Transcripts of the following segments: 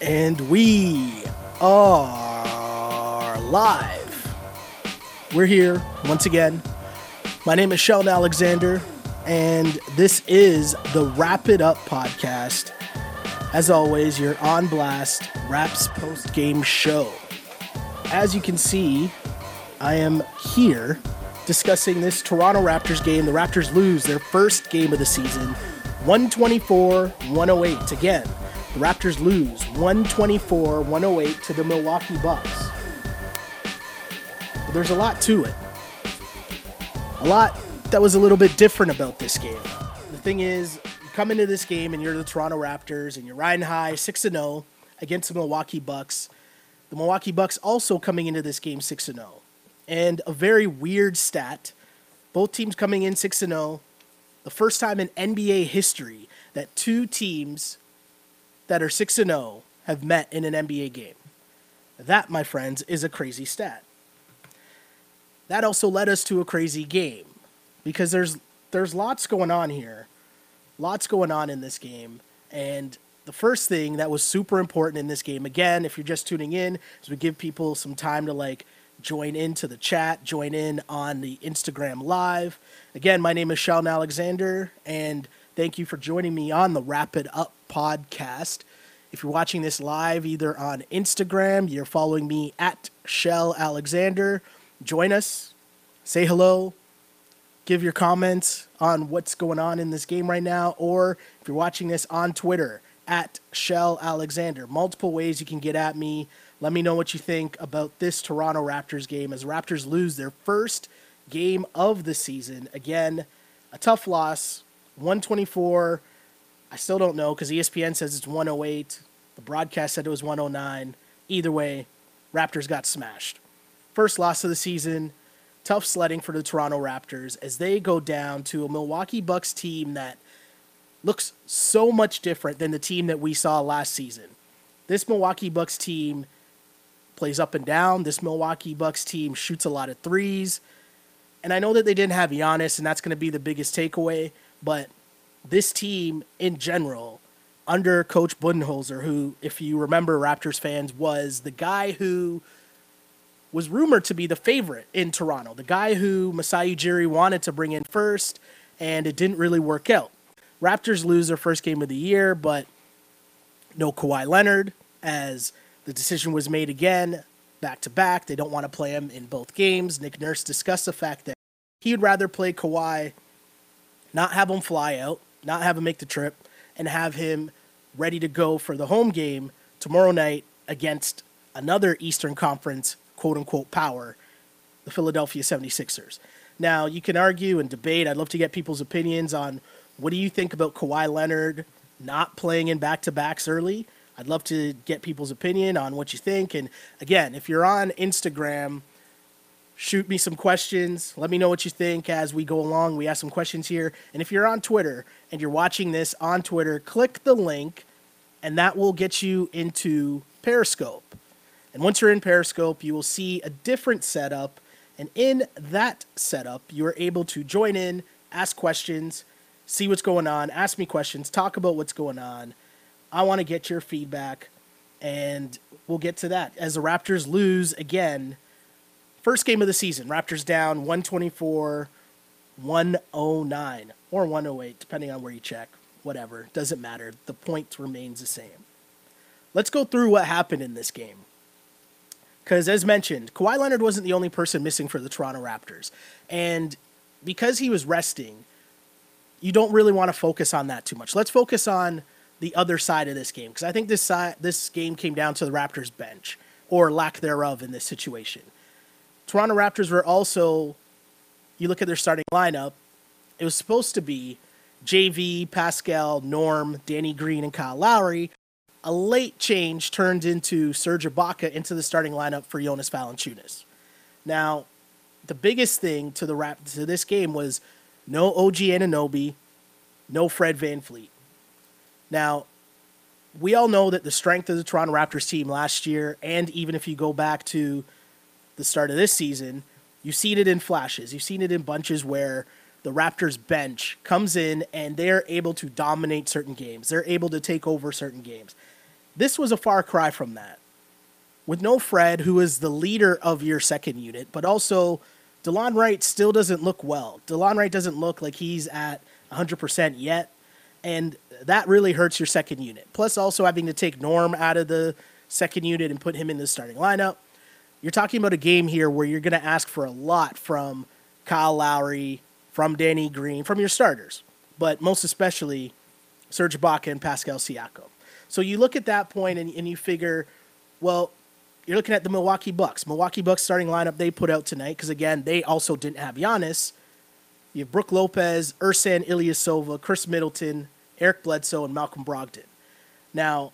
And we are live. We're here once again. My name is Sheldon Alexander, and this is the Wrap It Up podcast. As always, you're on blast, Raps post game show. As you can see, I am here discussing this Toronto Raptors game. The Raptors lose their first game of the season, 124 108. Again, the Raptors lose 124 108 to the Milwaukee Bucks. But there's a lot to it. A lot that was a little bit different about this game. The thing is, you come into this game and you're the Toronto Raptors and you're riding high 6 0 against the Milwaukee Bucks. The Milwaukee Bucks also coming into this game 6 0. And a very weird stat both teams coming in 6 0. The first time in NBA history that two teams that are 6 0 have met in an NBA game. That, my friends, is a crazy stat. That also led us to a crazy game because there's there's lots going on here. Lots going on in this game and the first thing that was super important in this game again, if you're just tuning in, is we give people some time to like join into the chat, join in on the Instagram live. Again, my name is Sheldon Alexander, and thank you for joining me on the Wrap It Up podcast. If you're watching this live, either on Instagram, you're following me at Shell Alexander. Join us, say hello, give your comments on what's going on in this game right now, or if you're watching this on Twitter, at Shell Alexander. Multiple ways you can get at me. Let me know what you think about this Toronto Raptors game as Raptors lose their first game of the season. Again, a tough loss, 124. I still don't know because ESPN says it's 108. The broadcast said it was 109. Either way, Raptors got smashed. First loss of the season. Tough sledding for the Toronto Raptors as they go down to a Milwaukee Bucks team that looks so much different than the team that we saw last season. This Milwaukee Bucks team plays up and down. This Milwaukee Bucks team shoots a lot of threes. And I know that they didn't have Giannis, and that's going to be the biggest takeaway. But this team in general, under Coach Budenholzer, who, if you remember, Raptors fans, was the guy who was rumored to be the favorite in Toronto, the guy who Masai Ujiri wanted to bring in first, and it didn't really work out. Raptors lose their first game of the year, but no Kawhi Leonard, as the decision was made again, back to back. They don't want to play him in both games. Nick Nurse discussed the fact that he would rather play Kawhi, not have him fly out, not have him make the trip, and have him ready to go for the home game tomorrow night against another Eastern Conference quote unquote power, the Philadelphia 76ers. Now, you can argue and debate. I'd love to get people's opinions on what do you think about Kawhi Leonard not playing in back to backs early? I'd love to get people's opinion on what you think. And again, if you're on Instagram, shoot me some questions. Let me know what you think as we go along. We ask some questions here. And if you're on Twitter and you're watching this on Twitter, click the link and that will get you into Periscope. And once you're in Periscope, you will see a different setup. And in that setup, you are able to join in, ask questions, see what's going on, ask me questions, talk about what's going on. I want to get your feedback, and we'll get to that. As the Raptors lose again, first game of the season, Raptors down 124, 109, or 108, depending on where you check. Whatever, doesn't matter. The point remains the same. Let's go through what happened in this game. Because, as mentioned, Kawhi Leonard wasn't the only person missing for the Toronto Raptors. And because he was resting, you don't really want to focus on that too much. Let's focus on the other side of this game because I think this side, this game came down to the Raptors bench or lack thereof in this situation. Toronto Raptors were also, you look at their starting lineup, it was supposed to be JV, Pascal, Norm, Danny Green, and Kyle Lowry. A late change turned into Serge Ibaka into the starting lineup for Jonas Valanciunas. Now, the biggest thing to the rap to this game was no OG Anunoby, no Fred VanVleet. Now, we all know that the strength of the Toronto Raptors team last year, and even if you go back to the start of this season, you've seen it in flashes. You've seen it in bunches where the Raptors bench comes in and they're able to dominate certain games. They're able to take over certain games. This was a far cry from that. With no Fred, who is the leader of your second unit, but also Delon Wright still doesn't look well. Delon Wright doesn't look like he's at 100% yet, and that really hurts your second unit. Plus, also having to take Norm out of the second unit and put him in the starting lineup. You're talking about a game here where you're going to ask for a lot from Kyle Lowry, from Danny Green, from your starters, but most especially Serge Ibaka and Pascal Siakam. So you look at that point and, and you figure, well, you're looking at the Milwaukee Bucks. Milwaukee Bucks starting lineup they put out tonight because again they also didn't have Giannis. You have Brook Lopez, Ersan Ilyasova, Khris Middleton, Eric Bledsoe, and Malcolm Brogdon. Now,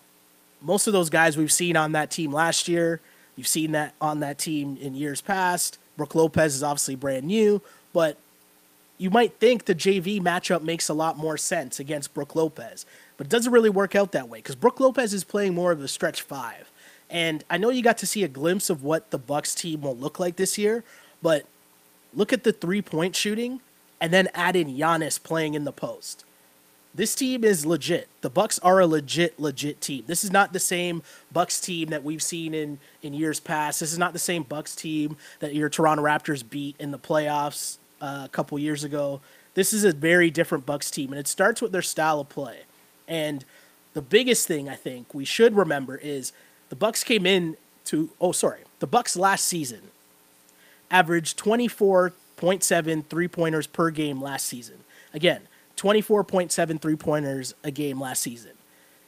most of those guys we've seen on that team last year. You've seen that on that team in years past. Brook Lopez is obviously brand new, but you might think the JV matchup makes a lot more sense against Brook Lopez, but it doesn't really work out that way because Brook Lopez is playing more of a stretch five. And I know you got to see a glimpse of what the Bucks team will look like this year, but look at the three point shooting and then add in Giannis playing in the post. This team is legit. The Bucks are a legit, legit team. This is not the same Bucks team that we've seen in, in years past. This is not the same Bucks team that your Toronto Raptors beat in the playoffs uh, a couple years ago. This is a very different Bucks team, and it starts with their style of play. And the biggest thing I think we should remember is the Bucks came in to oh sorry, the Bucks last season averaged 24.7 three-pointers per game last season. Again, 24.7 three-pointers a game last season.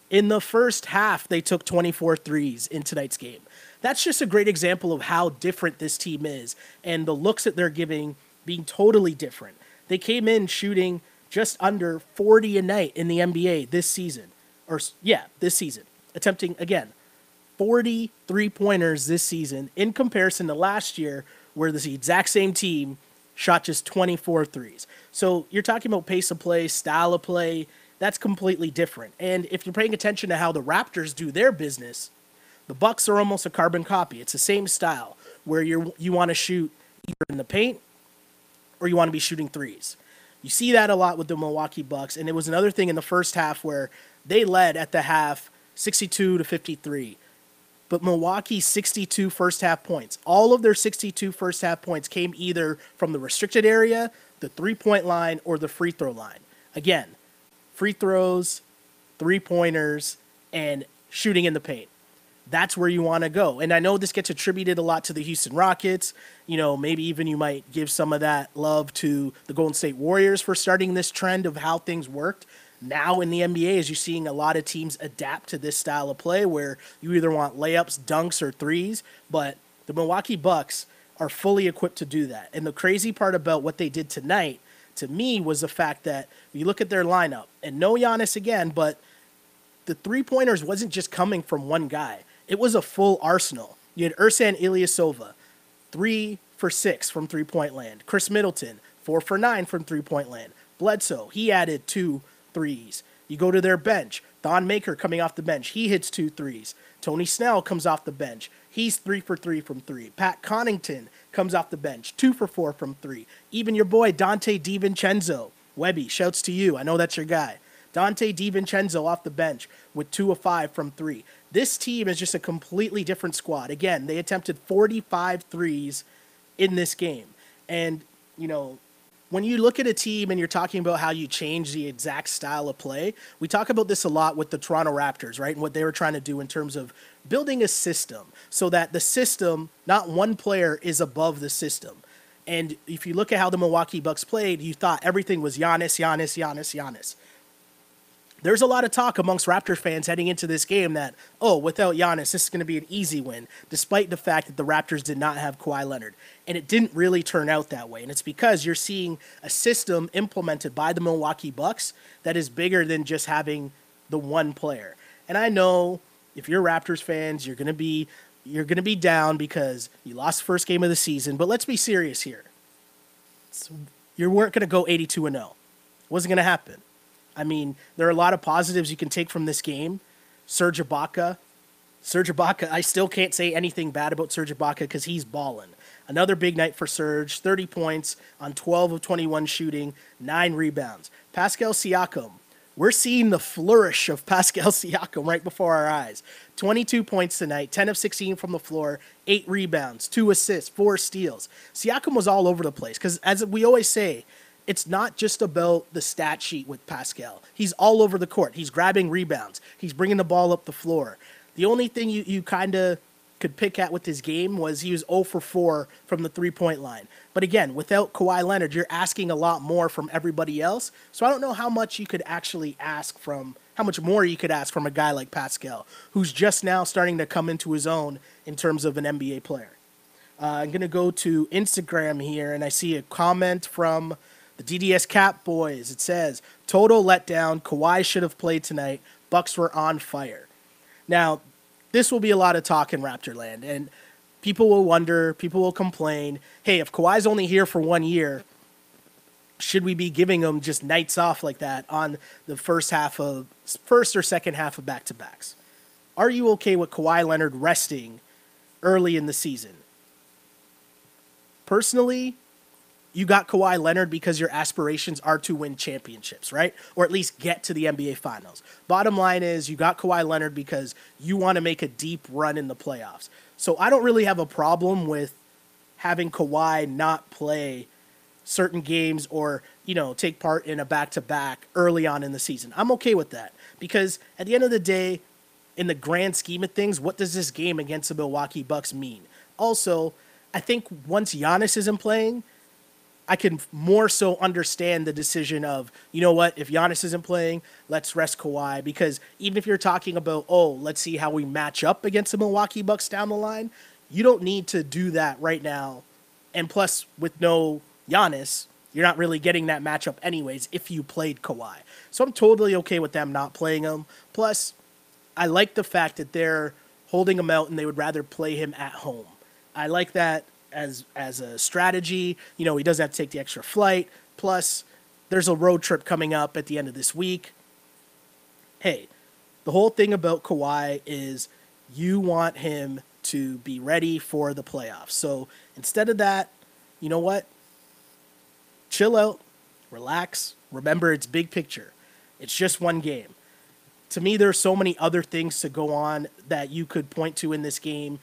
In the first half, they took 24 threes in tonight's game. That's just a great example of how different this team is and the looks that they're giving being totally different. They came in shooting just under 40 a night in the NBA this season. Or, yeah, this season. Attempting, again, 40 three pointers this season in comparison to last year, where this exact same team shot just 24 threes. So you're talking about pace of play, style of play. That's completely different. And if you're paying attention to how the Raptors do their business, the Bucks are almost a carbon copy. It's the same style where you you want to shoot either in the paint or you want to be shooting threes. You see that a lot with the Milwaukee Bucks, and it was another thing in the first half where they led at the half 62 to 53 but Milwaukee's 62 first half points, all of their 62 first half points came either from the restricted area, the three point line, or the free throw line. Again, free throws, three pointers, and shooting in the paint. That's where you want to go. And I know this gets attributed a lot to the Houston Rockets. You know, maybe even you might give some of that love to the Golden State Warriors for starting this trend of how things worked now in the NBA is you're seeing a lot of teams adapt to this style of play where you either want layups, dunks, or threes, but the Milwaukee Bucks are fully equipped to do that. And the crazy part about what they did tonight to me was the fact that you look at their lineup and no Giannis again, but the three pointers wasn't just coming from one guy. It was a full arsenal. You had Ersan Ilyasova, three for six from three point land. Khris Middleton, four for nine from three point land. Bledsoe, he added two threes. You go to their bench. Thon Maker coming off the bench. He hits two threes. Tony Snell comes off the bench. He's three for three from three. Pat Connaughton comes off the bench. Two for four from three. Even your boy Donte DiVincenzo. Webby, shouts to you. I know that's your guy. Donte DiVincenzo off the bench with two of five from three. This team is just a completely different squad. Again, they attempted 45 threes in this game. And, you know, when you look at a team and you're talking about how you change the exact style of play, we talk about this a lot with the Toronto Raptors, right? And what they were trying to do in terms of building a system so that the system, not one player, is above the system. And if you look at how the Milwaukee Bucks played, you thought everything was Giannis, Giannis, Giannis, Giannis there's a lot of talk amongst Raptors fans heading into this game that, oh, without Giannis, this is going to be an easy win, despite the fact that the Raptors did not have Kawhi Leonard. And it didn't really turn out that way. And it's because you're seeing a system implemented by the Milwaukee Bucks that is bigger than just having the one player. And I know if you're Raptors fans, you're going to be you're going to be down because you lost the first game of the season, but let's be serious here. It's, you weren't going to go 82 and 0. It wasn't going to happen. I mean, there are a lot of positives you can take from this game. Serge Ibaka, Serge Ibaka, I still can't say anything bad about Serge Ibaka because he's balling. Another big night for Serge, 30 points on 12 of 21 shooting, nine rebounds. Pascal Siakam, we're seeing the flourish of Pascal Siakam right before our eyes. 22 points tonight, 10 of 16 from the floor, eight rebounds, two assists, four steals. Siakam was all over the place because, as we always say, it's not just about the stat sheet with Pascal. He's all over the court. He's grabbing rebounds. He's bringing the ball up the floor. The only thing you, you kind of could pick at with his game was he was 0 for 4 from the three point line. But again, without Kawhi Leonard, you're asking a lot more from everybody else. So I don't know how much you could actually ask from, how much more you could ask from a guy like Pascal, who's just now starting to come into his own in terms of an NBA player. Uh, I'm going to go to Instagram here, and I see a comment from the DDS Cap Boys. It says, Total letdown. Kawhi should have played tonight. Bucks were on fire. Now, this will be a lot of talk in Raptorland, and people will wonder, people will complain, hey, if Kawhi's only here for one year, should we be giving him just nights off like that on the first half of first or second half of back to backs? Are you okay with Kawhi Leonard resting early in the season? Personally, you got Kawhi Leonard because your aspirations are to win championships, right? Or at least get to the NBA Finals. Bottom line is you got Kawhi Leonard because you want to make a deep run in the playoffs. So I don't really have a problem with having Kawhi not play certain games or, you know, take part in a back to back early on in the season. I'm okay with that because at the end of the day, in the grand scheme of things, what does this game against the Milwaukee Bucks mean? Also, I think once Giannis isn't playing, I can more so understand the decision of, you know what, if Giannis isn't playing, let's rest Kawhi. Because even if you're talking about, oh, let's see how we match up against the Milwaukee Bucks down the line, you don't need to do that right now. And plus, with no Giannis, you're not really getting that matchup anyways if you played Kawhi. So I'm totally okay with them not playing him. Plus, I like the fact that they're holding him out and they would rather play him at home. I like that as as a strategy. You know, he doesn't have to take the extra flight. Plus, there's a road trip coming up at the end of this week. Hey, the whole thing about Kawhi is you want him to be ready for the playoffs. So instead of that, you know what? Chill out, relax. Remember, it's big picture. It's just one game. To me, there are so many other things to go on that you could point to in this game.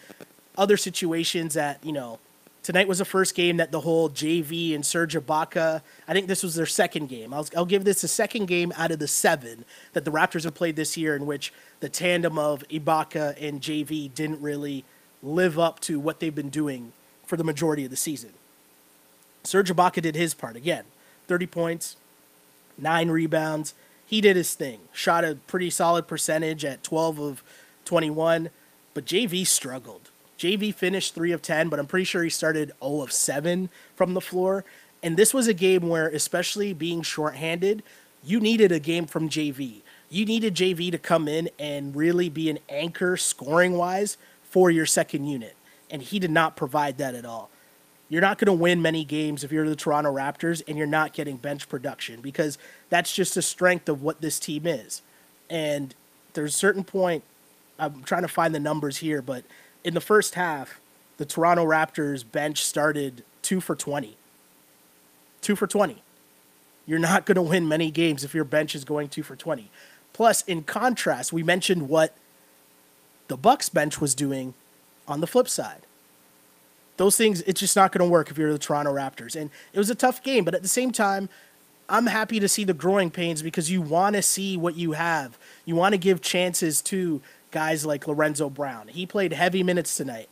Other situations that, you know, Tonight was the first game that the whole JV and Serge Ibaka. I think this was their second game. I'll, I'll give this a second game out of the seven that the Raptors have played this year, in which the tandem of Ibaka and JV didn't really live up to what they've been doing for the majority of the season. Serge Ibaka did his part again, 30 points, nine rebounds. He did his thing. Shot a pretty solid percentage at 12 of 21, but JV struggled. JV finished 3 of 10, but I'm pretty sure he started 0 of 7 from the floor. And this was a game where, especially being shorthanded, you needed a game from JV. You needed JV to come in and really be an anchor scoring wise for your second unit. And he did not provide that at all. You're not going to win many games if you're the Toronto Raptors and you're not getting bench production because that's just a strength of what this team is. And there's a certain point, I'm trying to find the numbers here, but in the first half, the Toronto Raptors bench started two for 20. Two for 20. You're not going to win many games if your bench is going two for 20. Plus, in contrast, we mentioned what the Bucks bench was doing on the flip side. Those things, it's just not going to work if you're the Toronto Raptors. And it was a tough game, but at the same time, I'm happy to see the growing pains because you want to see what you have. You want to give chances to guys like Lorenzo Brown. He played heavy minutes tonight.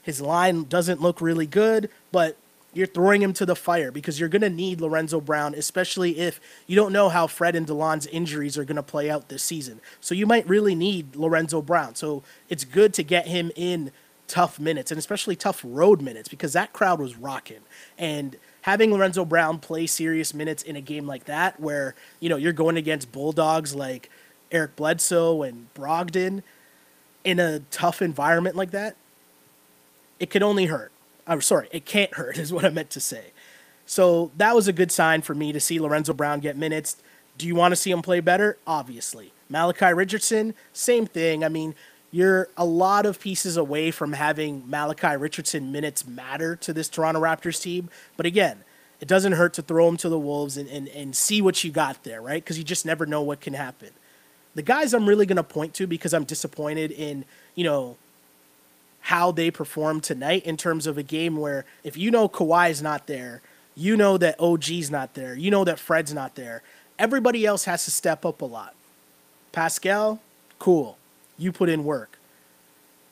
His line doesn't look really good, but you're throwing him to the fire because you're going to need Lorenzo Brown, especially if you don't know how Fred and Delon's injuries are going to play out this season. So you might really need Lorenzo Brown. So it's good to get him in tough minutes and especially tough road minutes because that crowd was rocking. And having Lorenzo Brown play serious minutes in a game like that where, you know, you're going against Bulldogs like Eric Bledsoe and Brogdon – in a tough environment like that, it could only hurt. I'm sorry, it can't hurt, is what I meant to say. So that was a good sign for me to see Lorenzo Brown get minutes. Do you want to see him play better? Obviously. Malachi Richardson, same thing. I mean, you're a lot of pieces away from having Malachi Richardson minutes matter to this Toronto Raptors team. But again, it doesn't hurt to throw him to the Wolves and, and, and see what you got there, right? Because you just never know what can happen. The guys I'm really going to point to because I'm disappointed in, you know, how they performed tonight in terms of a game where if you know Kawhi's not there, you know that OG's not there, you know that Fred's not there, everybody else has to step up a lot. Pascal, cool. You put in work.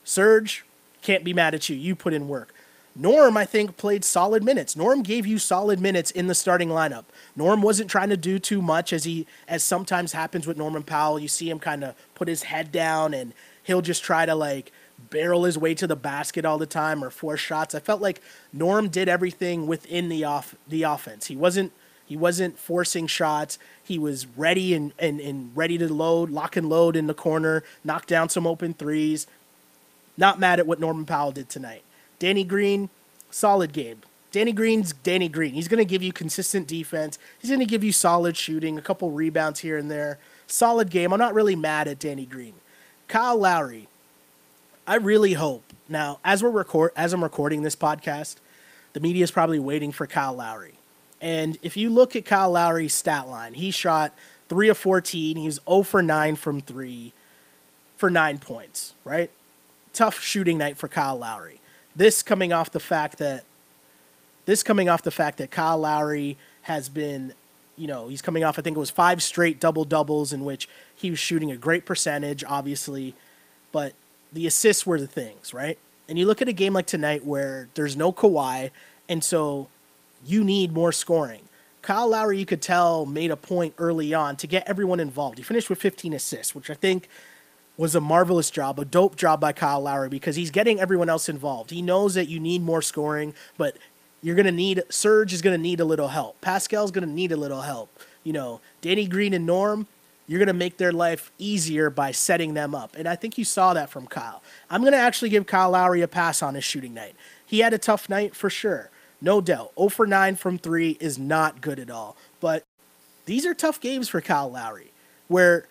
Serge, can't be mad at you. You put in work. Norm, I think, played solid minutes. Norm gave you solid minutes in the starting lineup. Norm wasn't trying to do too much as he as sometimes happens with Norman Powell. You see him kind of put his head down and he'll just try to like barrel his way to the basket all the time or force shots. I felt like Norm did everything within the off the offense. He wasn't he wasn't forcing shots. He was ready and, and, and ready to load, lock and load in the corner, knock down some open threes. Not mad at what Norman Powell did tonight. Danny Green, solid game. Danny Green's Danny Green. He's going to give you consistent defense. He's going to give you solid shooting, a couple rebounds here and there. Solid game. I'm not really mad at Danny Green. Kyle Lowry. I really hope now as we're record as I'm recording this podcast, the media is probably waiting for Kyle Lowry. And if you look at Kyle Lowry's stat line, he shot 3 of 14. He's 0 for 9 from 3 for 9 points, right? Tough shooting night for Kyle Lowry. This coming off the fact that this coming off the fact that Kyle Lowry has been, you know, he's coming off I think it was five straight double doubles in which he was shooting a great percentage, obviously, but the assists were the things, right? And you look at a game like tonight where there's no Kawhi, and so you need more scoring. Kyle Lowry, you could tell, made a point early on to get everyone involved. He finished with 15 assists, which I think was a marvelous job, a dope job by Kyle Lowry because he's getting everyone else involved. He knows that you need more scoring, but you're going to need Serge is going to need a little help. Pascal's going to need a little help. You know, Danny Green and Norm, you're going to make their life easier by setting them up. And I think you saw that from Kyle. I'm going to actually give Kyle Lowry a pass on his shooting night. He had a tough night for sure. No doubt. 0 for 9 from 3 is not good at all. But these are tough games for Kyle Lowry where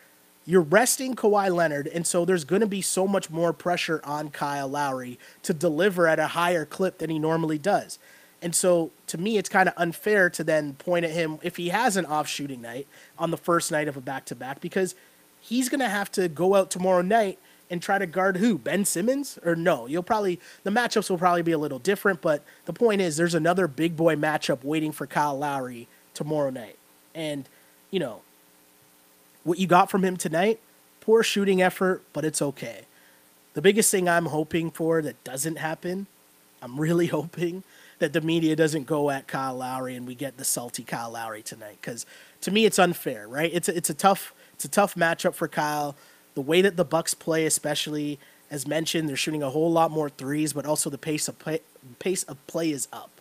you're resting Kawhi Leonard, and so there's going to be so much more pressure on Kyle Lowry to deliver at a higher clip than he normally does. And so to me, it's kind of unfair to then point at him if he has an off shooting night on the first night of a back to back because he's going to have to go out tomorrow night and try to guard who? Ben Simmons? Or no, you'll probably, the matchups will probably be a little different, but the point is there's another big boy matchup waiting for Kyle Lowry tomorrow night. And, you know, what you got from him tonight, poor shooting effort, but it's okay. The biggest thing I'm hoping for that doesn't happen, I'm really hoping that the media doesn't go at Kyle Lowry and we get the salty Kyle Lowry tonight because to me it's unfair, right? It's a, it's a tough it's a tough matchup for Kyle. The way that the Bucks play, especially as mentioned, they're shooting a whole lot more threes, but also the pace of play, pace of play is up.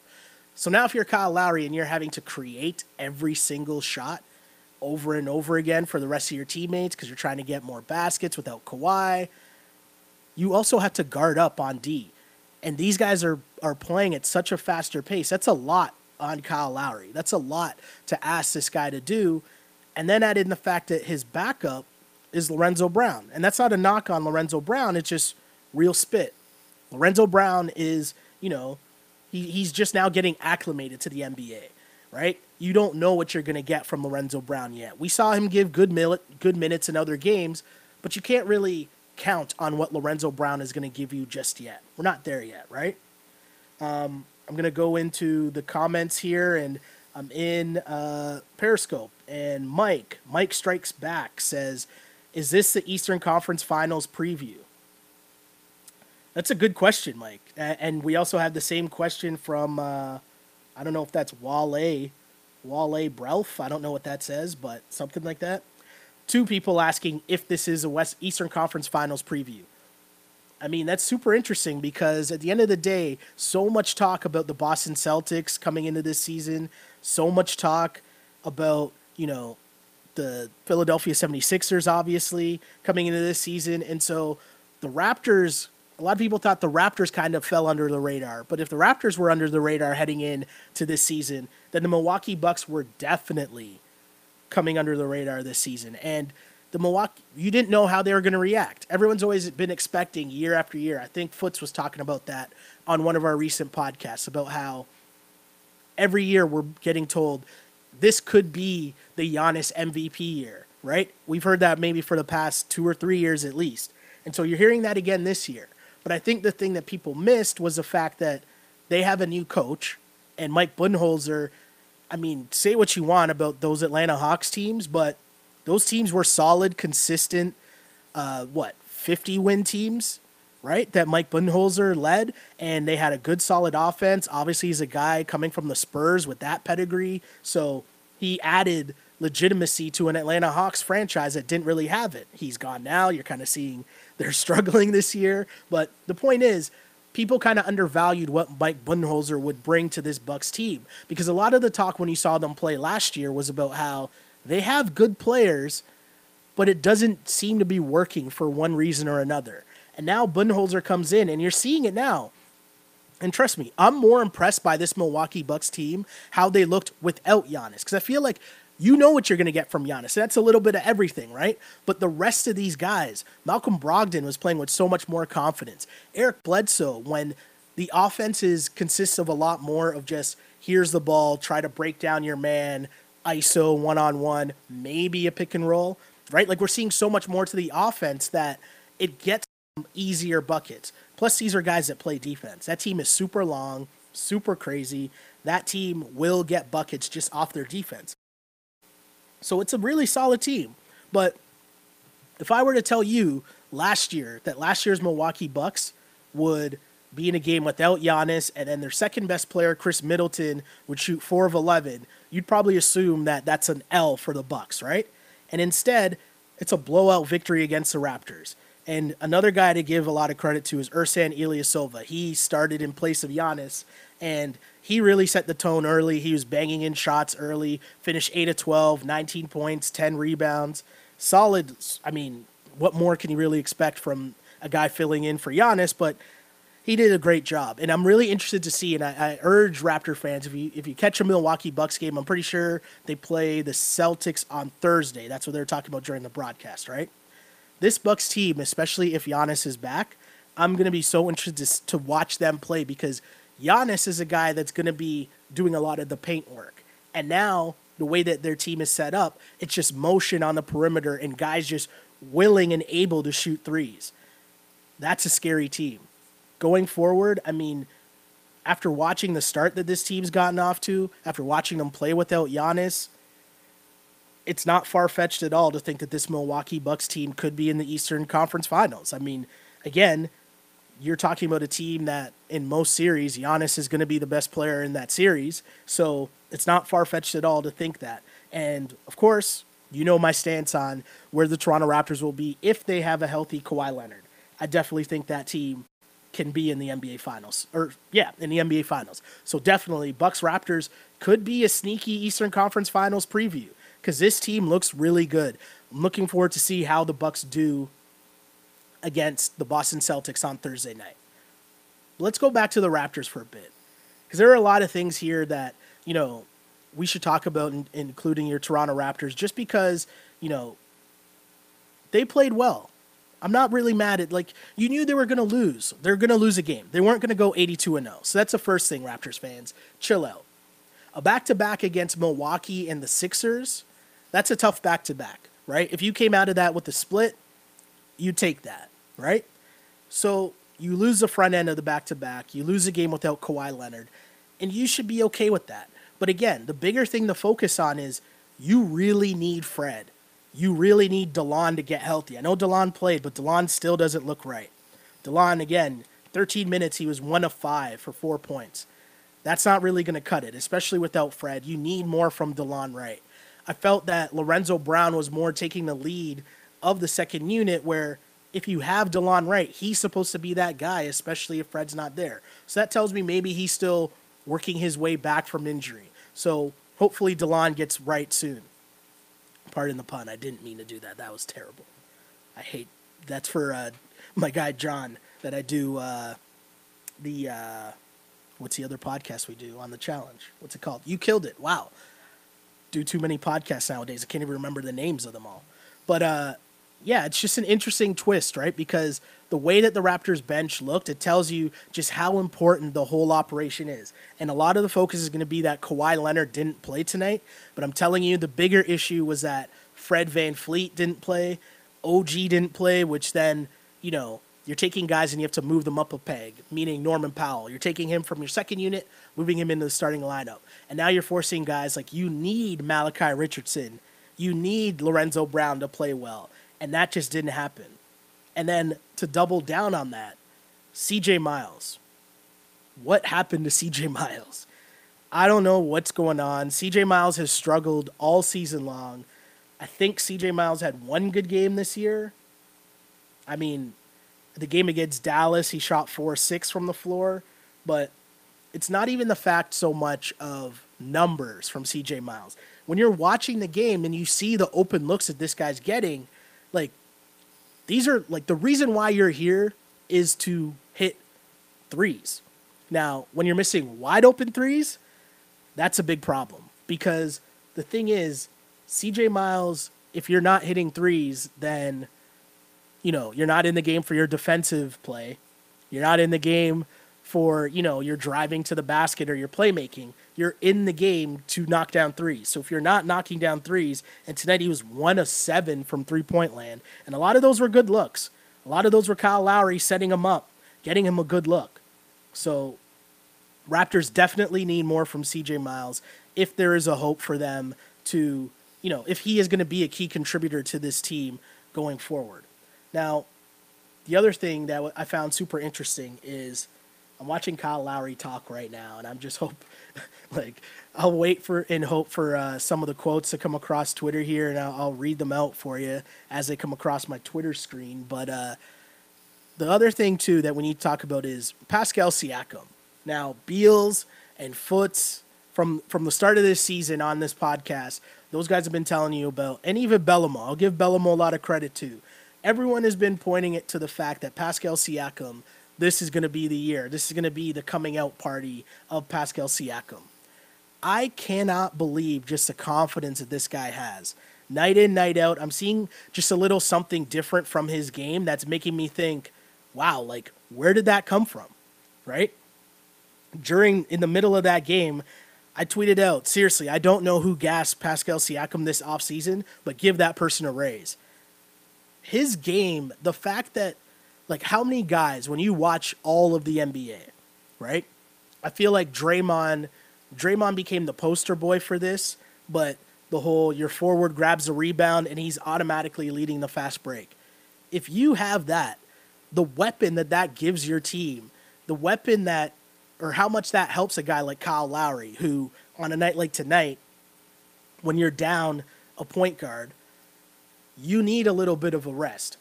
So now if you're Kyle Lowry and you're having to create every single shot, over and over again for the rest of your teammates because you're trying to get more baskets without Kawhi. You also have to guard up on D. And these guys are, are playing at such a faster pace. That's a lot on Kyle Lowry. That's a lot to ask this guy to do. And then add in the fact that his backup is Lorenzo Brown. And that's not a knock on Lorenzo Brown, it's just real spit. Lorenzo Brown is, you know, he, he's just now getting acclimated to the NBA right? You don't know what you're going to get from Lorenzo Brown yet. We saw him give good mil- good minutes in other games, but you can't really count on what Lorenzo Brown is going to give you just yet. We're not there yet, right? Um, I'm going to go into the comments here, and I'm in uh, Periscope. And Mike, Mike Strikes Back says, Is this the Eastern Conference Finals preview? That's a good question, Mike. And we also have the same question from. Uh, I don't know if that's Wale, Wale Brelf. I don't know what that says, but something like that. Two people asking if this is a West Eastern Conference Finals preview. I mean, that's super interesting because at the end of the day, so much talk about the Boston Celtics coming into this season, so much talk about, you know, the Philadelphia 76ers obviously coming into this season. And so the Raptors a lot of people thought the Raptors kind of fell under the radar. But if the Raptors were under the radar heading in to this season, then the Milwaukee Bucks were definitely coming under the radar this season. And the Milwaukee, you didn't know how they were going to react. Everyone's always been expecting year after year. I think Foots was talking about that on one of our recent podcasts about how every year we're getting told this could be the Giannis MVP year, right? We've heard that maybe for the past two or three years at least. And so you're hearing that again this year. But I think the thing that people missed was the fact that they have a new coach and Mike Budenholzer. I mean, say what you want about those Atlanta Hawks teams, but those teams were solid, consistent, uh, what, 50 win teams, right? That Mike Budenholzer led, and they had a good, solid offense. Obviously, he's a guy coming from the Spurs with that pedigree. So he added legitimacy to an Atlanta Hawks franchise that didn't really have it. He's gone now. You're kind of seeing they're struggling this year. But the point is, people kind of undervalued what Mike Budenholzer would bring to this Bucks team because a lot of the talk when you saw them play last year was about how they have good players, but it doesn't seem to be working for one reason or another. And now Budenholzer comes in, and you're seeing it now. And trust me, I'm more impressed by this Milwaukee Bucks team, how they looked without Giannis. Because I feel like you know what you're going to get from Giannis. That's a little bit of everything, right? But the rest of these guys, Malcolm Brogdon was playing with so much more confidence. Eric Bledsoe, when the offenses consists of a lot more of just here's the ball, try to break down your man, ISO one on one, maybe a pick and roll, right? Like we're seeing so much more to the offense that it gets easier buckets. Plus, these are guys that play defense. That team is super long, super crazy. That team will get buckets just off their defense. So it's a really solid team. But if I were to tell you last year that last year's Milwaukee Bucks would be in a game without Giannis and then their second best player Khris Middleton would shoot 4 of 11, you'd probably assume that that's an L for the Bucks, right? And instead, it's a blowout victory against the Raptors. And another guy to give a lot of credit to is Ersan Ilyasova. He started in place of Giannis and he really set the tone early. He was banging in shots early, finished 8 of 12, 19 points, 10 rebounds. Solid. I mean, what more can you really expect from a guy filling in for Giannis? But he did a great job. And I'm really interested to see, and I, I, urge Raptor fans, if you if you catch a Milwaukee Bucks game, I'm pretty sure they play the Celtics on Thursday. That's what they're talking about during the broadcast, right? This Bucks team, especially if Giannis is back, I'm going to be so interested to, to watch them play because – Giannis is a guy that's going to be doing a lot of the paint work. And now, the way that their team is set up, it's just motion on the perimeter and guys just willing and able to shoot threes. That's a scary team. Going forward, I mean, after watching the start that this team's gotten off to, after watching them play without Giannis, it's not far fetched at all to think that this Milwaukee Bucks team could be in the Eastern Conference Finals. I mean, again, you're talking about a team that in most series, Giannis is going to be the best player in that series. So it's not far fetched at all to think that. And of course, you know my stance on where the Toronto Raptors will be if they have a healthy Kawhi Leonard. I definitely think that team can be in the NBA Finals, or yeah, in the NBA Finals. So definitely, Bucks Raptors could be a sneaky Eastern Conference Finals preview because this team looks really good. I'm looking forward to see how the Bucks do against the Boston Celtics on Thursday night. Let's go back to the Raptors for a bit because there are a lot of things here that you know we should talk about, in, including your Toronto Raptors, just because you know they played well. I'm not really mad at like you knew they were going to lose. They're going to lose a game. They weren't going to go 82 and 0. So that's the first thing Raptors fans, chill out. A back-to-back against Milwaukee and the Sixers, that's a tough back-to-back, right? If you came out of that with a split, you take that right? So you lose the front end of the back to back, you lose a game without Kawhi Leonard, and you should be okay with that. But again, the bigger thing to focus on is you really need Fred. You really need Delon to get healthy. I know Delon played, but Delon still doesn't look right. Delon, again, 13 minutes, he was one of five for four points. That's not really going to cut it, especially without Fred. You need more from Delon Wright. I felt that Lorenzo Brown was more taking the lead of the second unit, where if you have Delon Wright, he's supposed to be that guy, especially if Fred's not there. So that tells me maybe he's still working his way back from injury. So hopefully Delon gets right soon. Pardon the pun. I didn't mean to do that. That was terrible. I hate. That's for uh, my guy John that I do uh, the uh, what's the other podcast we do on the challenge? What's it called? You killed it. Wow. Do too many podcasts nowadays. I can't even remember the names of them all. But uh, yeah, it's just an interesting twist, right? Because the way that the Raptors bench looked, it tells you just how important the whole operation is. And a lot of the focus is going to be that Kawhi Leonard didn't play tonight. But I'm telling you, the bigger issue was that Fred VanVleet didn't play, OG didn't play, which then, you know, you're taking guys and you have to move them up a peg, meaning Norman Powell. You're taking him from your second unit, moving him into the starting lineup. And now you're forcing guys like you need Malachi Richardson. You need Lorenzo Brown to play well. And that just didn't happen. And then to double down on that, CJ Miles. What happened to CJ Miles? I don't know what's going on. CJ Miles has struggled all season long. I think CJ Miles had one good game this year. I mean, the game against Dallas, he shot 4 6 from the floor, but it's not even the fact so much of numbers from CJ Miles. When you're watching the game and you see the open looks that this guy's getting, like these are like the reason why you're here is to hit threes. Now, when you're missing wide open threes, that's a big problem because the thing is, CJ Miles, if you're not hitting threes, then you know, you're not in the game for your defensive play. You're not in the game for, you know, your driving to the basket or your playmaking. You're in the game to knock down threes. So if you're not knocking down threes, and tonight he was one of seven from three point land, and a lot of those were good looks. A lot of those were Kyle Lowry setting him up, getting him a good look. So Raptors definitely need more from CJ Miles if there is a hope for them to, you know, if he is going to be a key contributor to this team going forward. Now, the other thing that I found super interesting is I'm watching Kyle Lowry talk right now, and I'm just hope, like, I'll wait for and hope for uh, some of the quotes to come across Twitter here, and I'll, I'll, read them out for you as they come across my Twitter screen. But uh, the other thing too that we need to talk about is Pascal Siakam. Now, Beals and Foots from from the start of this season on this podcast, those guys have been telling you about, and even Bellomo. I'll give Bellomo a lot of credit too everyone has been pointing it to the fact that Pascal Siakam, this is going to be the year. This is going to be the coming out party of Pascal Siakam. I cannot believe just the confidence that this guy has. Night in, night out, I'm seeing just a little something different from his game that's making me think, wow, like, where did that come from? Right? During, in the middle of that game, I tweeted out, seriously, I don't know who gassed Pascal Siakam this offseason, but give that person a raise his game, the fact that like how many guys when you watch all of the NBA, right? I feel like Draymond Draymond became the poster boy for this, but the whole your forward grabs the rebound and he's automatically leading the fast break. If you have that, the weapon that that gives your team, the weapon that or how much that helps a guy like Kyle Lowry who on a night like tonight when you're down a point guard you need a little bit of a rest.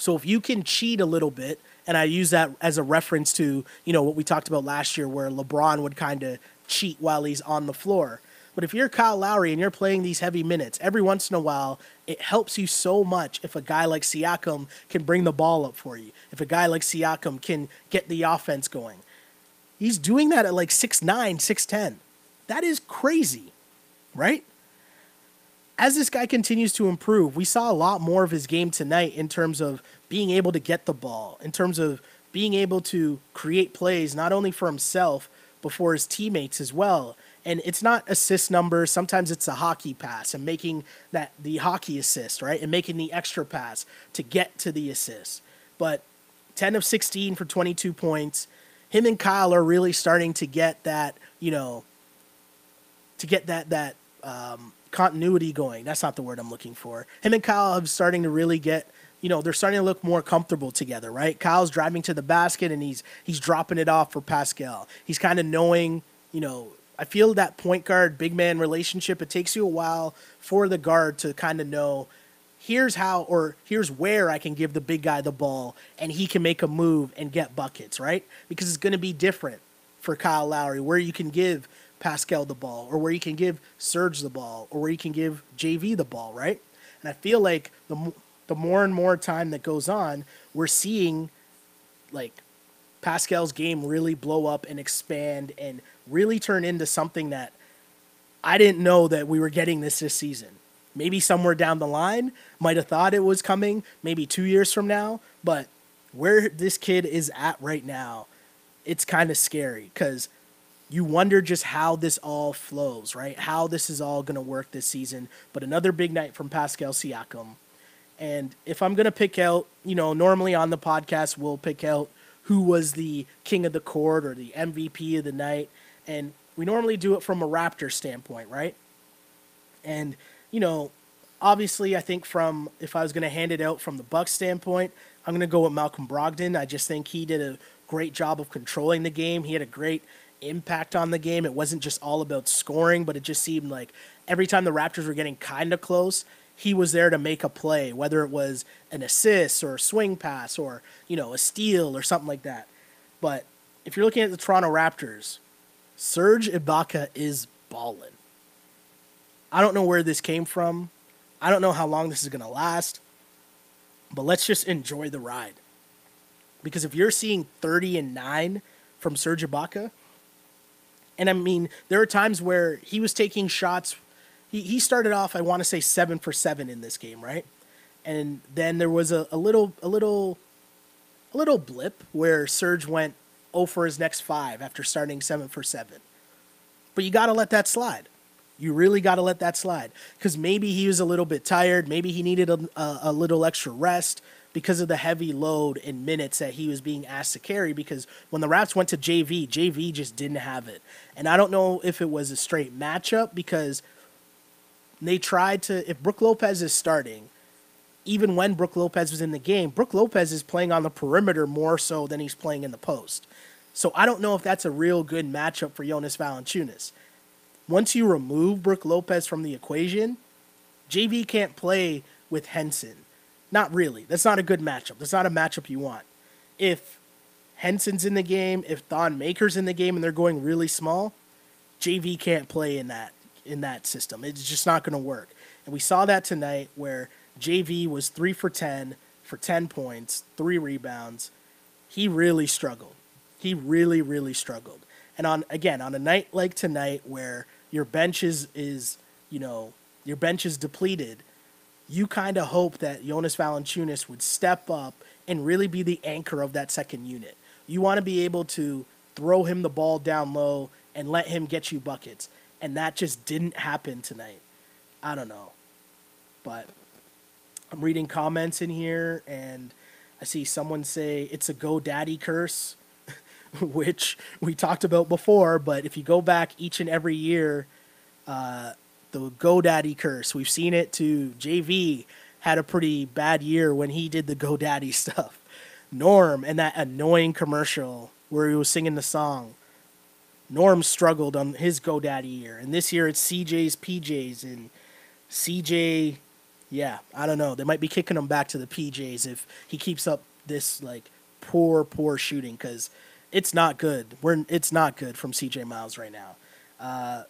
So if you can cheat a little bit, and I use that as a reference to, you know, what we talked about last year where LeBron would kind of cheat while he's on the floor. But if you're Kyle Lowry and you're playing these heavy minutes, every once in a while, it helps you so much if a guy like Siakam can bring the ball up for you. If a guy like Siakam can get the offense going. He's doing that at like 6'9, 6'10. That is crazy, right? As this guy continues to improve, we saw a lot more of his game tonight in terms of being able to get the ball, in terms of being able to create plays not only for himself but for his teammates as well. And it's not assist numbers. Sometimes it's a hockey pass and making that the hockey assist, right? And making the extra pass to get to the assist. But 10 of 16 for 22 points. Him and Kyle are really starting to get that, you know, to get that that um, continuity going. That's not the word I'm looking for. Him and Kyle are starting to really get, you know, they're starting to look more comfortable together, right? Kyle's driving to the basket and he's he's dropping it off for Pascal. He's kind of knowing, you know, I feel that point guard big man relationship. It takes you a while for the guard to kind of know here's how or here's where I can give the big guy the ball and he can make a move and get buckets, right? Because it's going to be different for Kyle Lowry where you can give Pascal the ball, or where you can give Serge the ball, or where you can give JV the ball, right? And I feel like the the more and more time that goes on, we're seeing like Pascal's game really blow up and expand and really turn into something that I didn't know that we were getting this this season. maybe somewhere down the line might have thought it was coming, maybe two years from now. But where this kid is at right now, it's kind of scary because you wonder just how this all flows, right? How this is all going to work this season. But another big night from Pascal Siakam. And if I'm going to pick out, you know, normally on the podcast, we'll pick out who was the king of the court or the MVP of the night. And we normally do it from a Raptor standpoint, right? And, you know, obviously, I think from, if I was going to hand it out from the Bucks standpoint, I'm going to go with Malcolm Brogdon. I just think he did a great job of controlling the game. He had a great impact on the game. It wasn't just all about scoring, but it just seemed like every time the Raptors were getting kind of close, he was there to make a play, whether it was an assist or a swing pass or, you know, a steal or something like that. But if you're looking at the Toronto Raptors, Serge Ibaka is balling. I don't know where this came from. I don't know how long this is going to last. But let's just enjoy the ride. Because if you're seeing 30 and 9 from Serge Ibaka, and I mean, there are times where he was taking shots. He, he started off, I want to say, seven for seven in this game, right? And then there was a, a little a little a little blip where Serge went 0 for his next five after starting seven for seven. But you got to let that slide. You really got to let that slide because maybe he was a little bit tired. Maybe he needed a, a, a little extra rest because of the heavy load in minutes that he was being asked to carry. Because when the Raps went to JV, JV just didn't have it. And I don't know if it was a straight matchup because they tried to, if Brook Lopez is starting, even when Brook Lopez was in the game, Brook Lopez is playing on the perimeter more so than he's playing in the post. So I don't know if that's a real good matchup for Jonas Valanciunas. Once you remove Brook Lopez from the equation, JV can't play with Henson. Not really. That's not a good matchup. That's not a matchup you want. If Henson's in the game, if Thon Maker's in the game and they're going really small, JV can't play in that in that system. It's just not going to work. And we saw that tonight where JV was 3 for 10 for 10 points, 3 rebounds. He really struggled. He really really struggled. And on again, on a night like tonight where your bench is is, you know, your bench is depleted, you kind of hope that Jonas Valanciunas would step up and really be the anchor of that second unit. You want to be able to throw him the ball down low and let him get you buckets. And that just didn't happen tonight. I don't know. But I'm reading comments in here and I see someone say it's a GoDaddy curse, which we talked about before. But if you go back each and every year, uh, the GoDaddy curse. We've seen it to JV had a pretty bad year when he did the GoDaddy stuff. Norm and that annoying commercial where he was singing the song. Norm struggled on his GoDaddy year, and this year it's CJ's PJs and CJ. Yeah, I don't know. They might be kicking him back to the PJs if he keeps up this like poor, poor shooting because it's not good. We're it's not good from CJ Miles right now. Uh,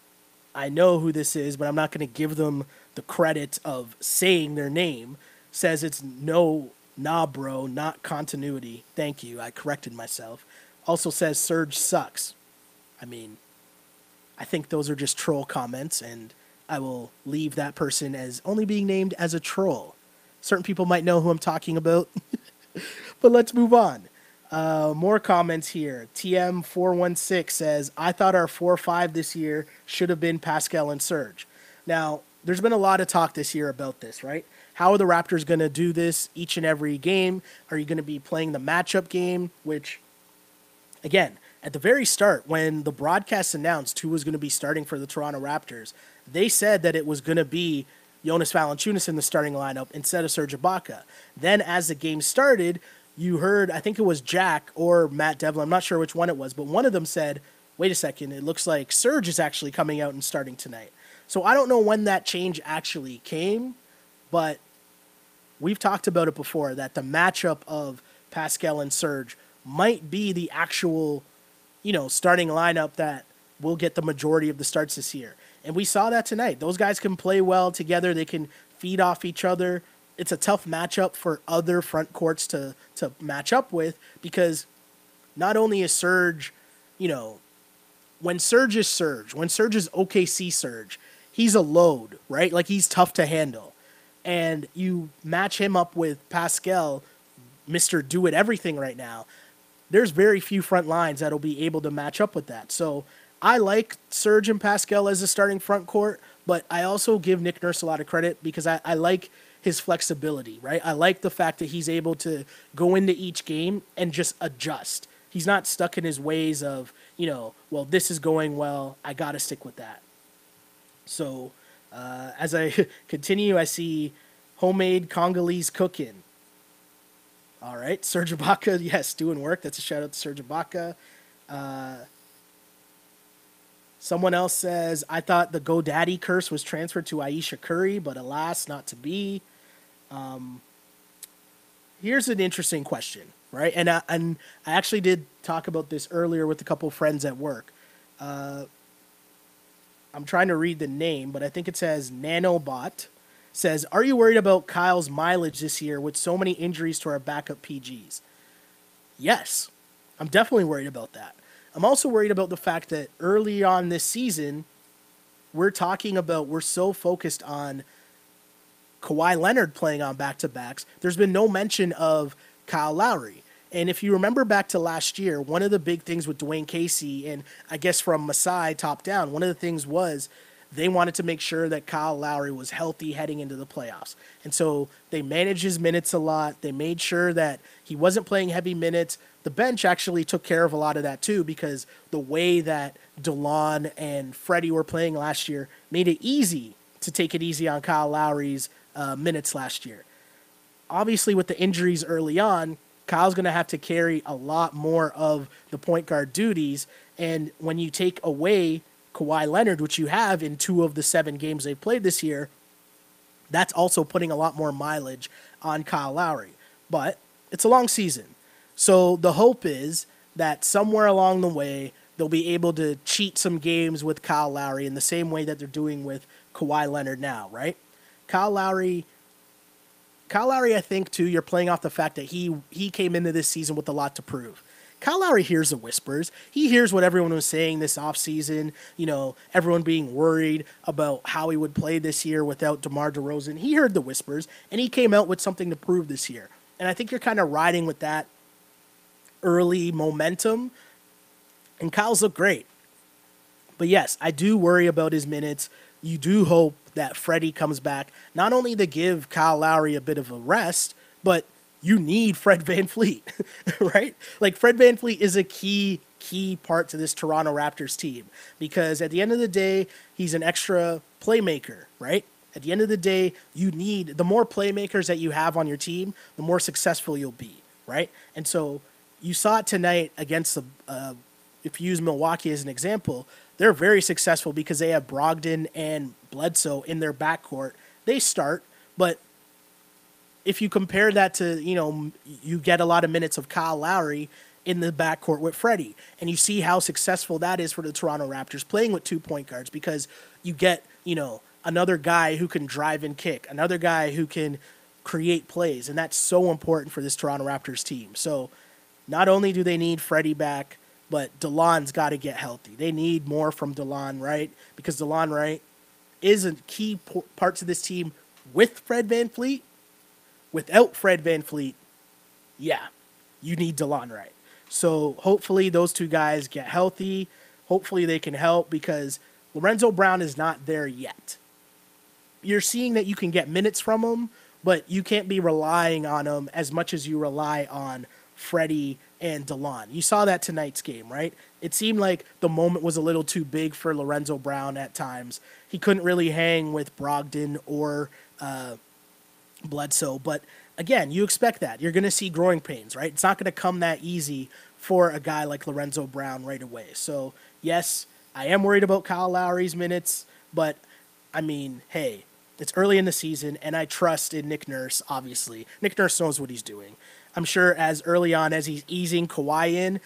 I know who this is, but I'm not going to give them the credit of saying their name. Says it's no, nah, bro, not continuity. Thank you. I corrected myself. Also says Serge sucks. I mean, I think those are just troll comments, and I will leave that person as only being named as a troll. Certain people might know who I'm talking about, but let's move on. Uh, more comments here. TM416 says, I thought our 4 5 this year should have been Pascal and Serge. Now, there's been a lot of talk this year about this, right? How are the Raptors going to do this each and every game? Are you going to be playing the matchup game? Which, again, at the very start, when the broadcast announced who was going to be starting for the Toronto Raptors, they said that it was going to be Jonas Valanciunas in the starting lineup instead of Serge Ibaka. Then, as the game started, you heard, I think it was Jack or Matt Devlin, I'm not sure which one it was, but one of them said, wait a second, it looks like Serge is actually coming out and starting tonight. So I don't know when that change actually came, but we've talked about it before that the matchup of Pascal and Serge might be the actual, you know, starting lineup that will get the majority of the starts this year. And we saw that tonight. Those guys can play well together. They can feed off each other it's a tough matchup for other front courts to to match up with because not only is Serge, you know, when Serge is Serge, when Serge is OKC Serge, he's a load, right? Like he's tough to handle. And you match him up with Pascal, Mr. Do It Everything right now. There's very few front lines that'll be able to match up with that. So I like Serge and Pascal as a starting front court, but I also give Nick Nurse a lot of credit because I, I like his flexibility, right? I like the fact that he's able to go into each game and just adjust. He's not stuck in his ways of, you know, well, this is going well. I got to stick with that. So uh, as I continue, I see homemade Congolese cooking. All right, Serge Ibaka, yes, doing work. That's a shout out to Serge Ibaka. Uh, someone else says, I thought the GoDaddy curse was transferred to Ayesha Curry, but alas, not to be. Um, here's an interesting question, right? And I, and I actually did talk about this earlier with a couple friends at work. Uh, I'm trying to read the name, but I think it says Nanobot says, "Are you worried about Kyle's mileage this year with so many injuries to our backup PGs?" Yes, I'm definitely worried about that. I'm also worried about the fact that early on this season, we're talking about we're so focused on Kawhi Leonard playing on back to backs. There's been no mention of Kyle Lowry. And if you remember back to last year, one of the big things with Dwayne Casey, and I guess from Masai top down, one of the things was they wanted to make sure that Kyle Lowry was healthy heading into the playoffs. And so they managed his minutes a lot. They made sure that he wasn't playing heavy minutes. The bench actually took care of a lot of that too because the way that Delon and Freddie were playing last year made it easy to take it easy on Kyle Lowry's uh, minutes last year. Obviously, with the injuries early on, Kyle's going to have to carry a lot more of the point guard duties. And when you take away Kawhi Leonard, which you have in two of the seven games they've played this year, that's also putting a lot more mileage on Kyle Lowry. But it's a long season. So the hope is that somewhere along the way, they'll be able to cheat some games with Kyle Lowry in the same way that they're doing with Kawhi Leonard now, right? Kyle Lowry Kyle Lowry, I think too, you're playing off the fact that he he came into this season with a lot to prove. Kyle Lowry hears the whispers. He hears what everyone was saying this offseason, you know, everyone being worried about how he would play this year without DeMar DeRozan. He heard the whispers and he came out with something to prove this year. And I think you're kind of riding with that early momentum. And Kyle's looked great. But yes, I do worry about his minutes. You do hope that Freddie comes back, not only to give Kyle Lowry a bit of a rest, but you need Fred VanVleet, right? Like Fred VanVleet is a key key part to this Toronto Raptors team because at the end of the day, he's an extra playmaker, right? At the end of the day, you need the more playmakers that you have on your team, the more successful you'll be, right? And so you saw it tonight against the uh, if you use Milwaukee as an example, they're very successful because they have Brogdon and Bledsoe in their backcourt. They start, but if you compare that to, you know, you get a lot of minutes of Kyle Lowry in the backcourt with Freddie, and you see how successful that is for the Toronto Raptors playing with two point guards because you get, you know, another guy who can drive and kick, another guy who can create plays, and that's so important for this Toronto Raptors team. So not only do they need Freddie back, but Delon's got to get healthy. They need more from Delon right? because Delon Wright is a key parts of this team with Fred VanVleet. Without Fred VanVleet, yeah, you need Delon Wright. So hopefully those two guys get healthy. Hopefully they can help because Lorenzo Brown is not there yet. You're seeing that you can get minutes from him, but you can't be relying on him as much as you rely on Freddie and Delon. You saw that tonight's game, right? It seemed like the moment was a little too big for Lorenzo Brown at times. He couldn't really hang with Brogdon or uh, Bledsoe. But again, you expect that. You're going to see growing pains, right? It's not going to come that easy for a guy like Lorenzo Brown right away. So, yes, I am worried about Kyle Lowry's minutes, but I mean, hey, it's early in the season, and I trust in Nick Nurse, obviously. Nick Nurse knows what he's doing. I'm sure as early on as he's easing Kawhi in,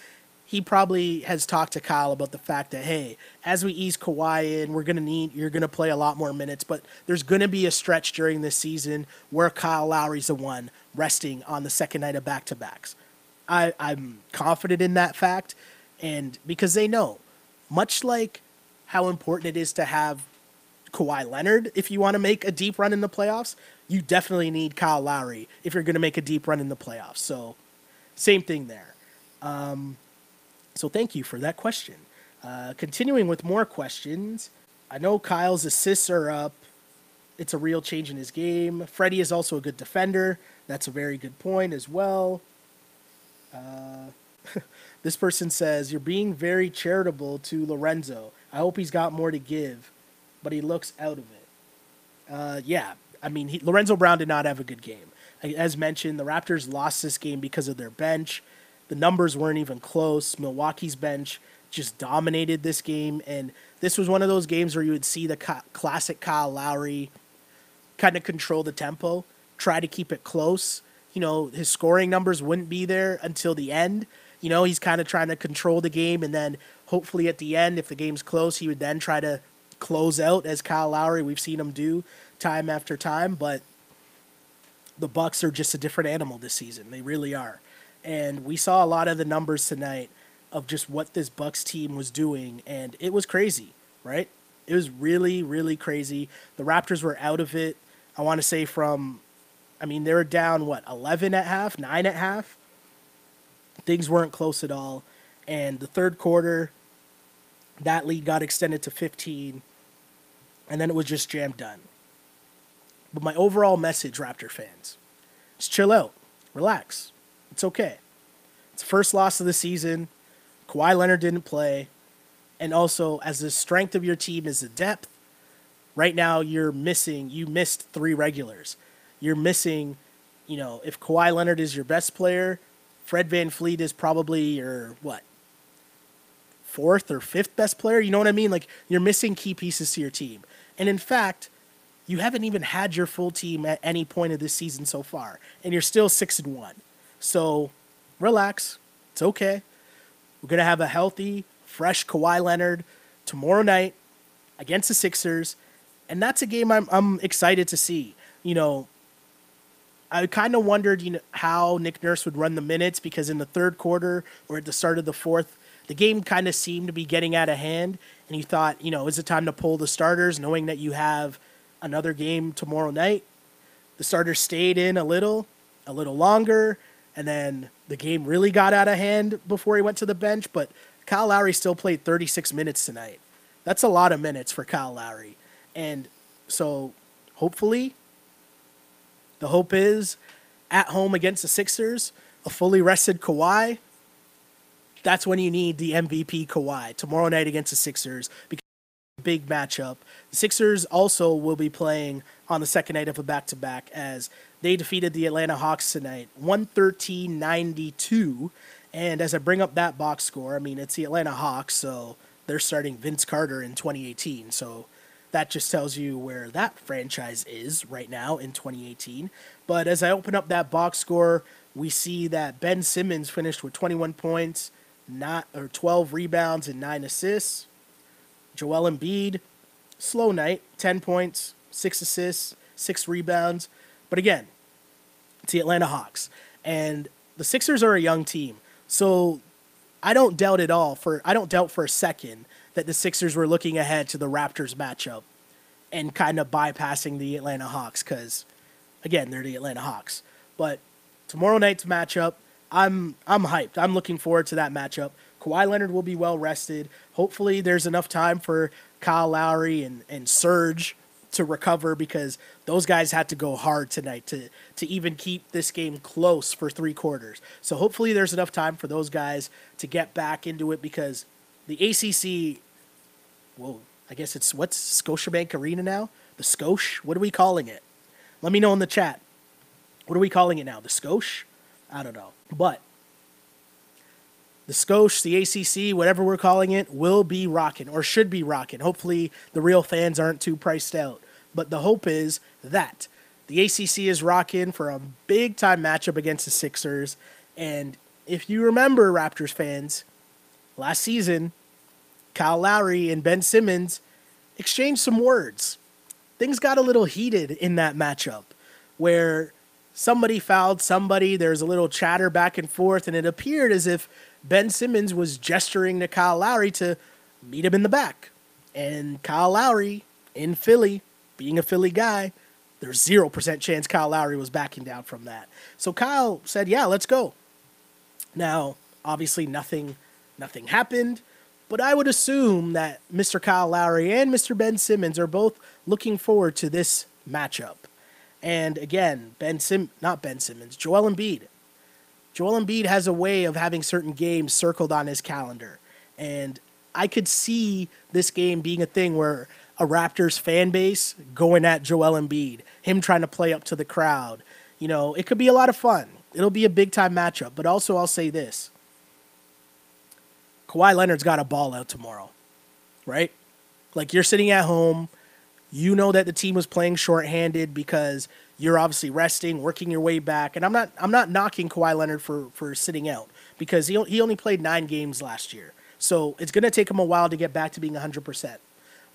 he probably has talked to Kyle about the fact that hey, as we ease Kawhi in, we're gonna need you're gonna play a lot more minutes, but there's gonna be a stretch during this season where Kyle Lowry's the one resting on the second night of back to backs. I, I'm confident in that fact, and because they know, much like how important it is to have Kawhi Leonard if you want to make a deep run in the playoffs. You definitely need Kyle Lowry if you're to make a deep run in the playoffs. So, same thing there. Um, so, thank you for that question. Uh, continuing with more questions, I know Kyle's assists are up. It's a real change in his game. Freddie is also a good defender. That's a very good point as well. Uh, this person says, You're being very charitable to Lorenzo. I hope he's got more to give, but he looks out of it. Uh, yeah, I mean, he, Lorenzo Brown did not have a good game. As mentioned, the Raptors lost this game because of their bench. The numbers weren't even close. Milwaukee's bench just dominated this game, and this was one of those games where you would see the classic Kyle Lowry kind of control the tempo, try to keep it close. You know, his scoring numbers wouldn't be there until the end. You know, he's kind of trying to control the game, and then hopefully at the end, if the game's close, he would then try to close out as Kyle Lowry. We've seen him do time after time, but the Bucks are just a different animal this season. They really are. And we saw a lot of the numbers tonight of just what this Bucks team was doing and it was crazy, right? It was really really crazy. The Raptors were out of it. I want to say from I mean they were down what 11 at half, 9 at half. Things weren't close at all. And the third quarter that lead got extended to 15 and then it was just jammed done. But my overall message, Raptor fans, is chill out, relax. It's okay. It's first loss of the season. Kawhi Leonard didn't play. And also, as the strength of your team is the depth, right now you're missing, you missed three regulars. You're missing, you know, if Kawhi Leonard is your best player, Fred VanVleet is probably your, what, fourth or fifth best player? You know what I mean? Like, you're missing key pieces to your team. And in fact, you haven't even had your full team at any point of this season so far, and you're still six and one. So relax. It's okay. We're gonna have a healthy, fresh Kawhi Leonard tomorrow night against the Sixers, and that's a game I'm I'm excited to see. You know, I kind of wondered, you know, how Nick Nurse would run the minutes because in the third quarter or at the start of the fourth, the game kind of seemed to be getting out of hand, and you thought, you know, is it time to pull the starters, knowing that you have another game tomorrow night. The starters stayed in a little, a little longer, and then the game really got out of hand before he went to the bench. But Kyle Lowry still played 36 minutes tonight. That's a lot of minutes for Kyle Lowry. And so hopefully, the hope is at home against the Sixers, a fully rested Kawhi. That's when you need the MVP Kawhi tomorrow night against the Sixers because big matchup. The Sixers also will be playing on the second night of a back to back as they defeated the Atlanta Hawks tonight, 113 92. And as I bring up that box score, I mean, it's the Atlanta Hawks, so they're starting Vince Carter in 2018. So that just tells you where that franchise is right now in 2018. But as I open up that box score, we see that Ben Simmons finished with 21 points, not or 12 rebounds and 9 assists. Joel Embiid, slow night, 10 points, 6 assists, 6 rebounds. But again, the Atlanta Hawks. And the Sixers are a young team. So I don't doubt at all for I don't doubt for a second that the Sixers were looking ahead to the Raptors matchup and kind of bypassing the Atlanta Hawks cuz again, they're the Atlanta Hawks. But tomorrow night's matchup, I'm I'm hyped. I'm looking forward to that matchup. Kawhi Leonard will be well rested. Hopefully, there's enough time for Kyle Lowry and, and Serge to recover because those guys had to go hard tonight to to even keep this game close for three quarters. So hopefully there's enough time for those guys to get back into it because the ACC, well, I guess it's what's Scotiabank Arena now. The Scosh. What are we calling it? Let me know in the chat. What are we calling it now? The Scosh? I don't know. But the Scosh, the ACC, whatever we're calling it, will be rocking or should be rocking. Hopefully, the real fans aren't too priced out. But the hope is that the ACC is rocking for a big time matchup against the Sixers. And if you remember, Raptors fans, last season, Kyle Lowry and Ben Simmons exchanged some words. Things got a little heated in that matchup where somebody fouled somebody. There's a little chatter back and forth, and it appeared as if Ben Simmons was gesturing to Kyle Lowry to meet him in the back. And Kyle Lowry in Philly, being a Philly guy, there's 0% chance Kyle Lowry was backing down from that. So Kyle said, "Yeah, let's go." Now, obviously nothing nothing happened, but I would assume that Mr. Kyle Lowry and Mr. Ben Simmons are both looking forward to this matchup. And again, Ben Sim not Ben Simmons, Joel Embiid. Joel Embiid has a way of having certain games circled on his calendar. And I could see this game being a thing where a Raptors fan base going at Joel Embiid, him trying to play up to the crowd. You know, it could be a lot of fun. It'll be a big time matchup. But also, I'll say this Kawhi Leonard's got a ball out tomorrow, right? Like you're sitting at home, you know that the team was playing shorthanded because you're obviously resting, working your way back. And I'm not I'm not knocking Kawhi Leonard for for sitting out because he he only played 9 games last year. So it's going to take him a while to get back to being 100%.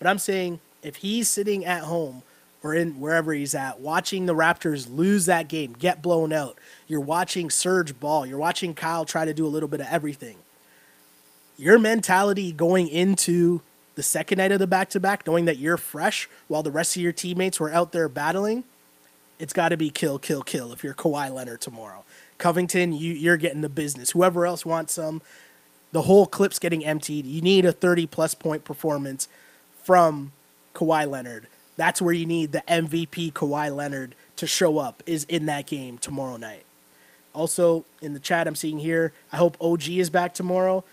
But I'm saying if he's sitting at home or in wherever he's at, watching the Raptors lose that game, get blown out, you're watching Serge ball, you're watching Kyle try to do a little bit of everything. Your mentality going into the second night of the back to back, knowing that you're fresh while the rest of your teammates were out there battling, it's got to be kill, kill, kill if you're Kawhi Leonard tomorrow. Covington, you, you're getting the business. Whoever else wants some, the whole clip's getting emptied. You need a 30 plus point performance from Kawhi Leonard. That's where you need the MVP Kawhi Leonard to show up is in that game tomorrow night. Also in the chat I'm seeing here, I hope OG is back tomorrow.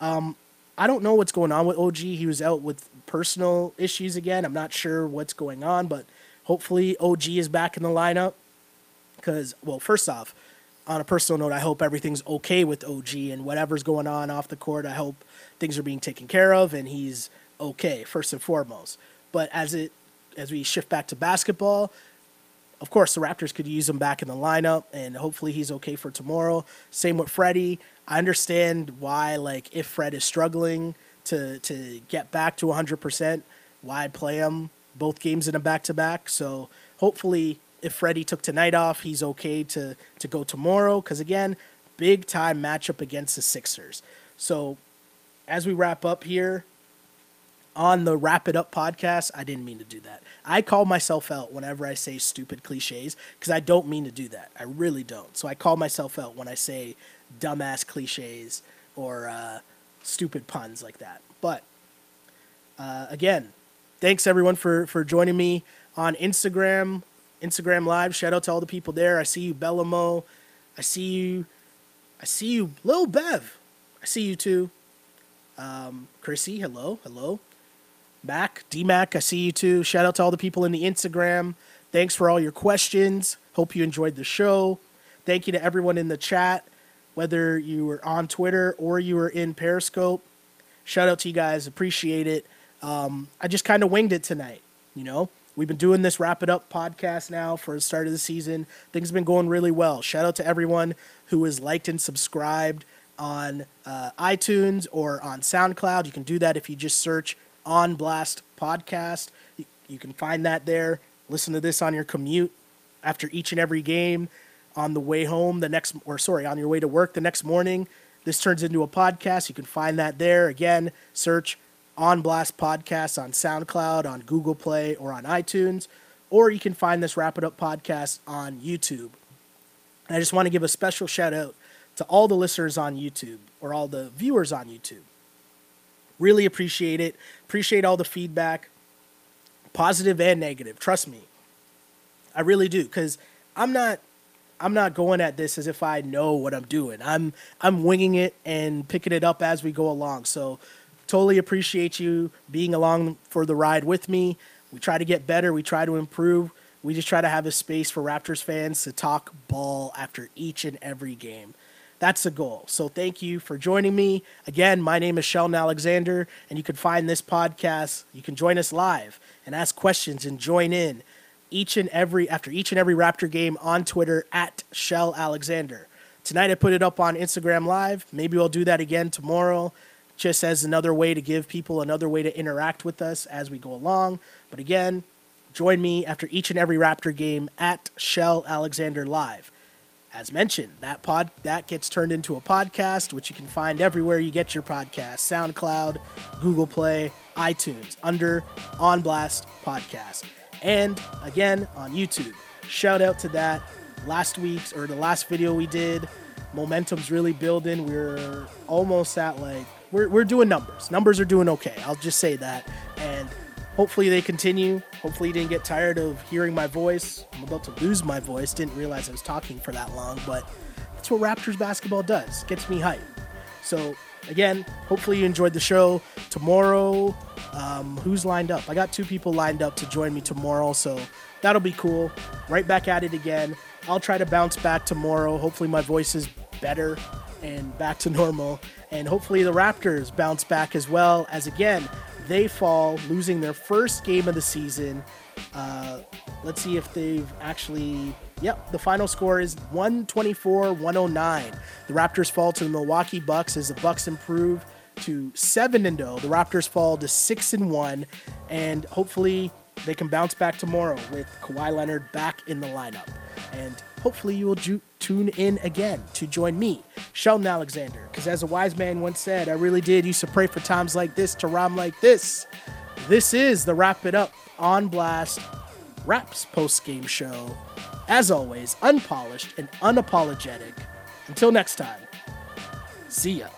Um, I don't know what's going on with OG. He was out with personal issues again. I'm not sure what's going on, but hopefully OG is back in the lineup. Because, well, first off, on a personal note, I hope everything's okay with OG and whatever's going on off the court. I hope things are being taken care of and he's okay first and foremost. But as it as we shift back to basketball, of course the Raptors could use him back in the lineup and hopefully he's okay for tomorrow. Same with Freddie. I understand why like if Fred is struggling to to get back to 100%, why play him both games in a back to back. So hopefully if Freddie took tonight off, he's okay to to go tomorrow cuz again, big time matchup against the Sixers. So as we wrap up here, on the Wrap It Up podcast, I didn't mean to do that. I call myself out whenever I say stupid cliches because I don't mean to do that. I really don't. So I call myself out when I say dumbass cliches or uh, stupid puns like that. But uh, again, thanks everyone for for joining me on Instagram, Instagram Live. Shout out to all the people there. I see you, Bellamo. I see you. I see you, Lil Bev. I see you too. Um, Chrissy, hello, hello. Mac, DMAC, I see you too. Shout out to all the people in the Instagram. Thanks for all your questions. Hope you enjoyed the show. Thank you to everyone in the chat, whether you were on Twitter or you were in Periscope. Shout out to you guys. Appreciate it. Um, I just kind of winged it tonight. You know, we've been doing this Wrap It Up podcast now for the start of the season. Things have been going really well. Shout out to everyone who has liked and subscribed on uh, iTunes or on SoundCloud. You can do that if you just search on Blast podcast. You can find that there. Listen to this on your commute after each and every game, on the way home the next, or sorry, on your way to work the next morning. This turns into a podcast. You can find that there. Again, search on Blast Podcast on SoundCloud, on Google Play, or on iTunes. Or you can find this Wrap It Up podcast on YouTube. And I just want to give a special shout out to all the listeners on YouTube or all the viewers on YouTube. Really appreciate it. Appreciate all the feedback, positive and negative. Trust me. I really do cuz I'm not I'm not going at this as if I know what I'm doing. I'm I'm winging it and picking it up as we go along. So totally appreciate you being along for the ride with me. We try to get better, we try to improve. We just try to have a space for Raptors fans to talk ball after each and every game. That's the goal. So thank you for joining me. Again, my name is Sheldon Alexander, and you can find this podcast. You can join us live and ask questions and join in each and every after each and every Raptor game on Twitter at Shell Alexander. Tonight I put it up on Instagram Live. Maybe we'll do that again tomorrow, just as another way to give people another way to interact with us as we go along. But again, join me after each and every Raptor game at Shell Alexander Live. As mentioned, that pod that gets turned into a podcast, which you can find everywhere you get your podcast: SoundCloud, Google Play, iTunes, under On Blast Podcast, and again on YouTube. Shout out to that last week's or the last video we did. Momentum's really building. We're almost at like we're we're doing numbers. Numbers are doing okay. I'll just say that, and hopefully they continue. Hopefully you didn't get tired of hearing my voice. I'm about to lose my voice. Didn't realize I was talking for that long, but that's what Raptors basketball does. Gets me hyped. So again, hopefully you enjoyed the show. Tomorrow, um, who's lined up? I got two people lined up to join me tomorrow, so that'll be cool. Right back at it again. I'll try to bounce back tomorrow. Hopefully my voice is better and back to normal. And hopefully the Raptors bounce back as well as again they fall, losing their first game of the season. Uh, let's see if they've actually. Yep, the final score is 124 109. The Raptors fall to the Milwaukee Bucks as the Bucks improve to 7 and 0. The Raptors fall to 6 and 1 and hopefully they can bounce back tomorrow with Kawhi Leonard back in the lineup. And hopefully you will ju- tune in again to join me, Sheldon Alexander. Because as a wise man once said, I really did used to pray for times like this to rhyme like this. This is the Wrap It Up on Blast Raps post game show. As always, unpolished and unapologetic. Until next time, see ya.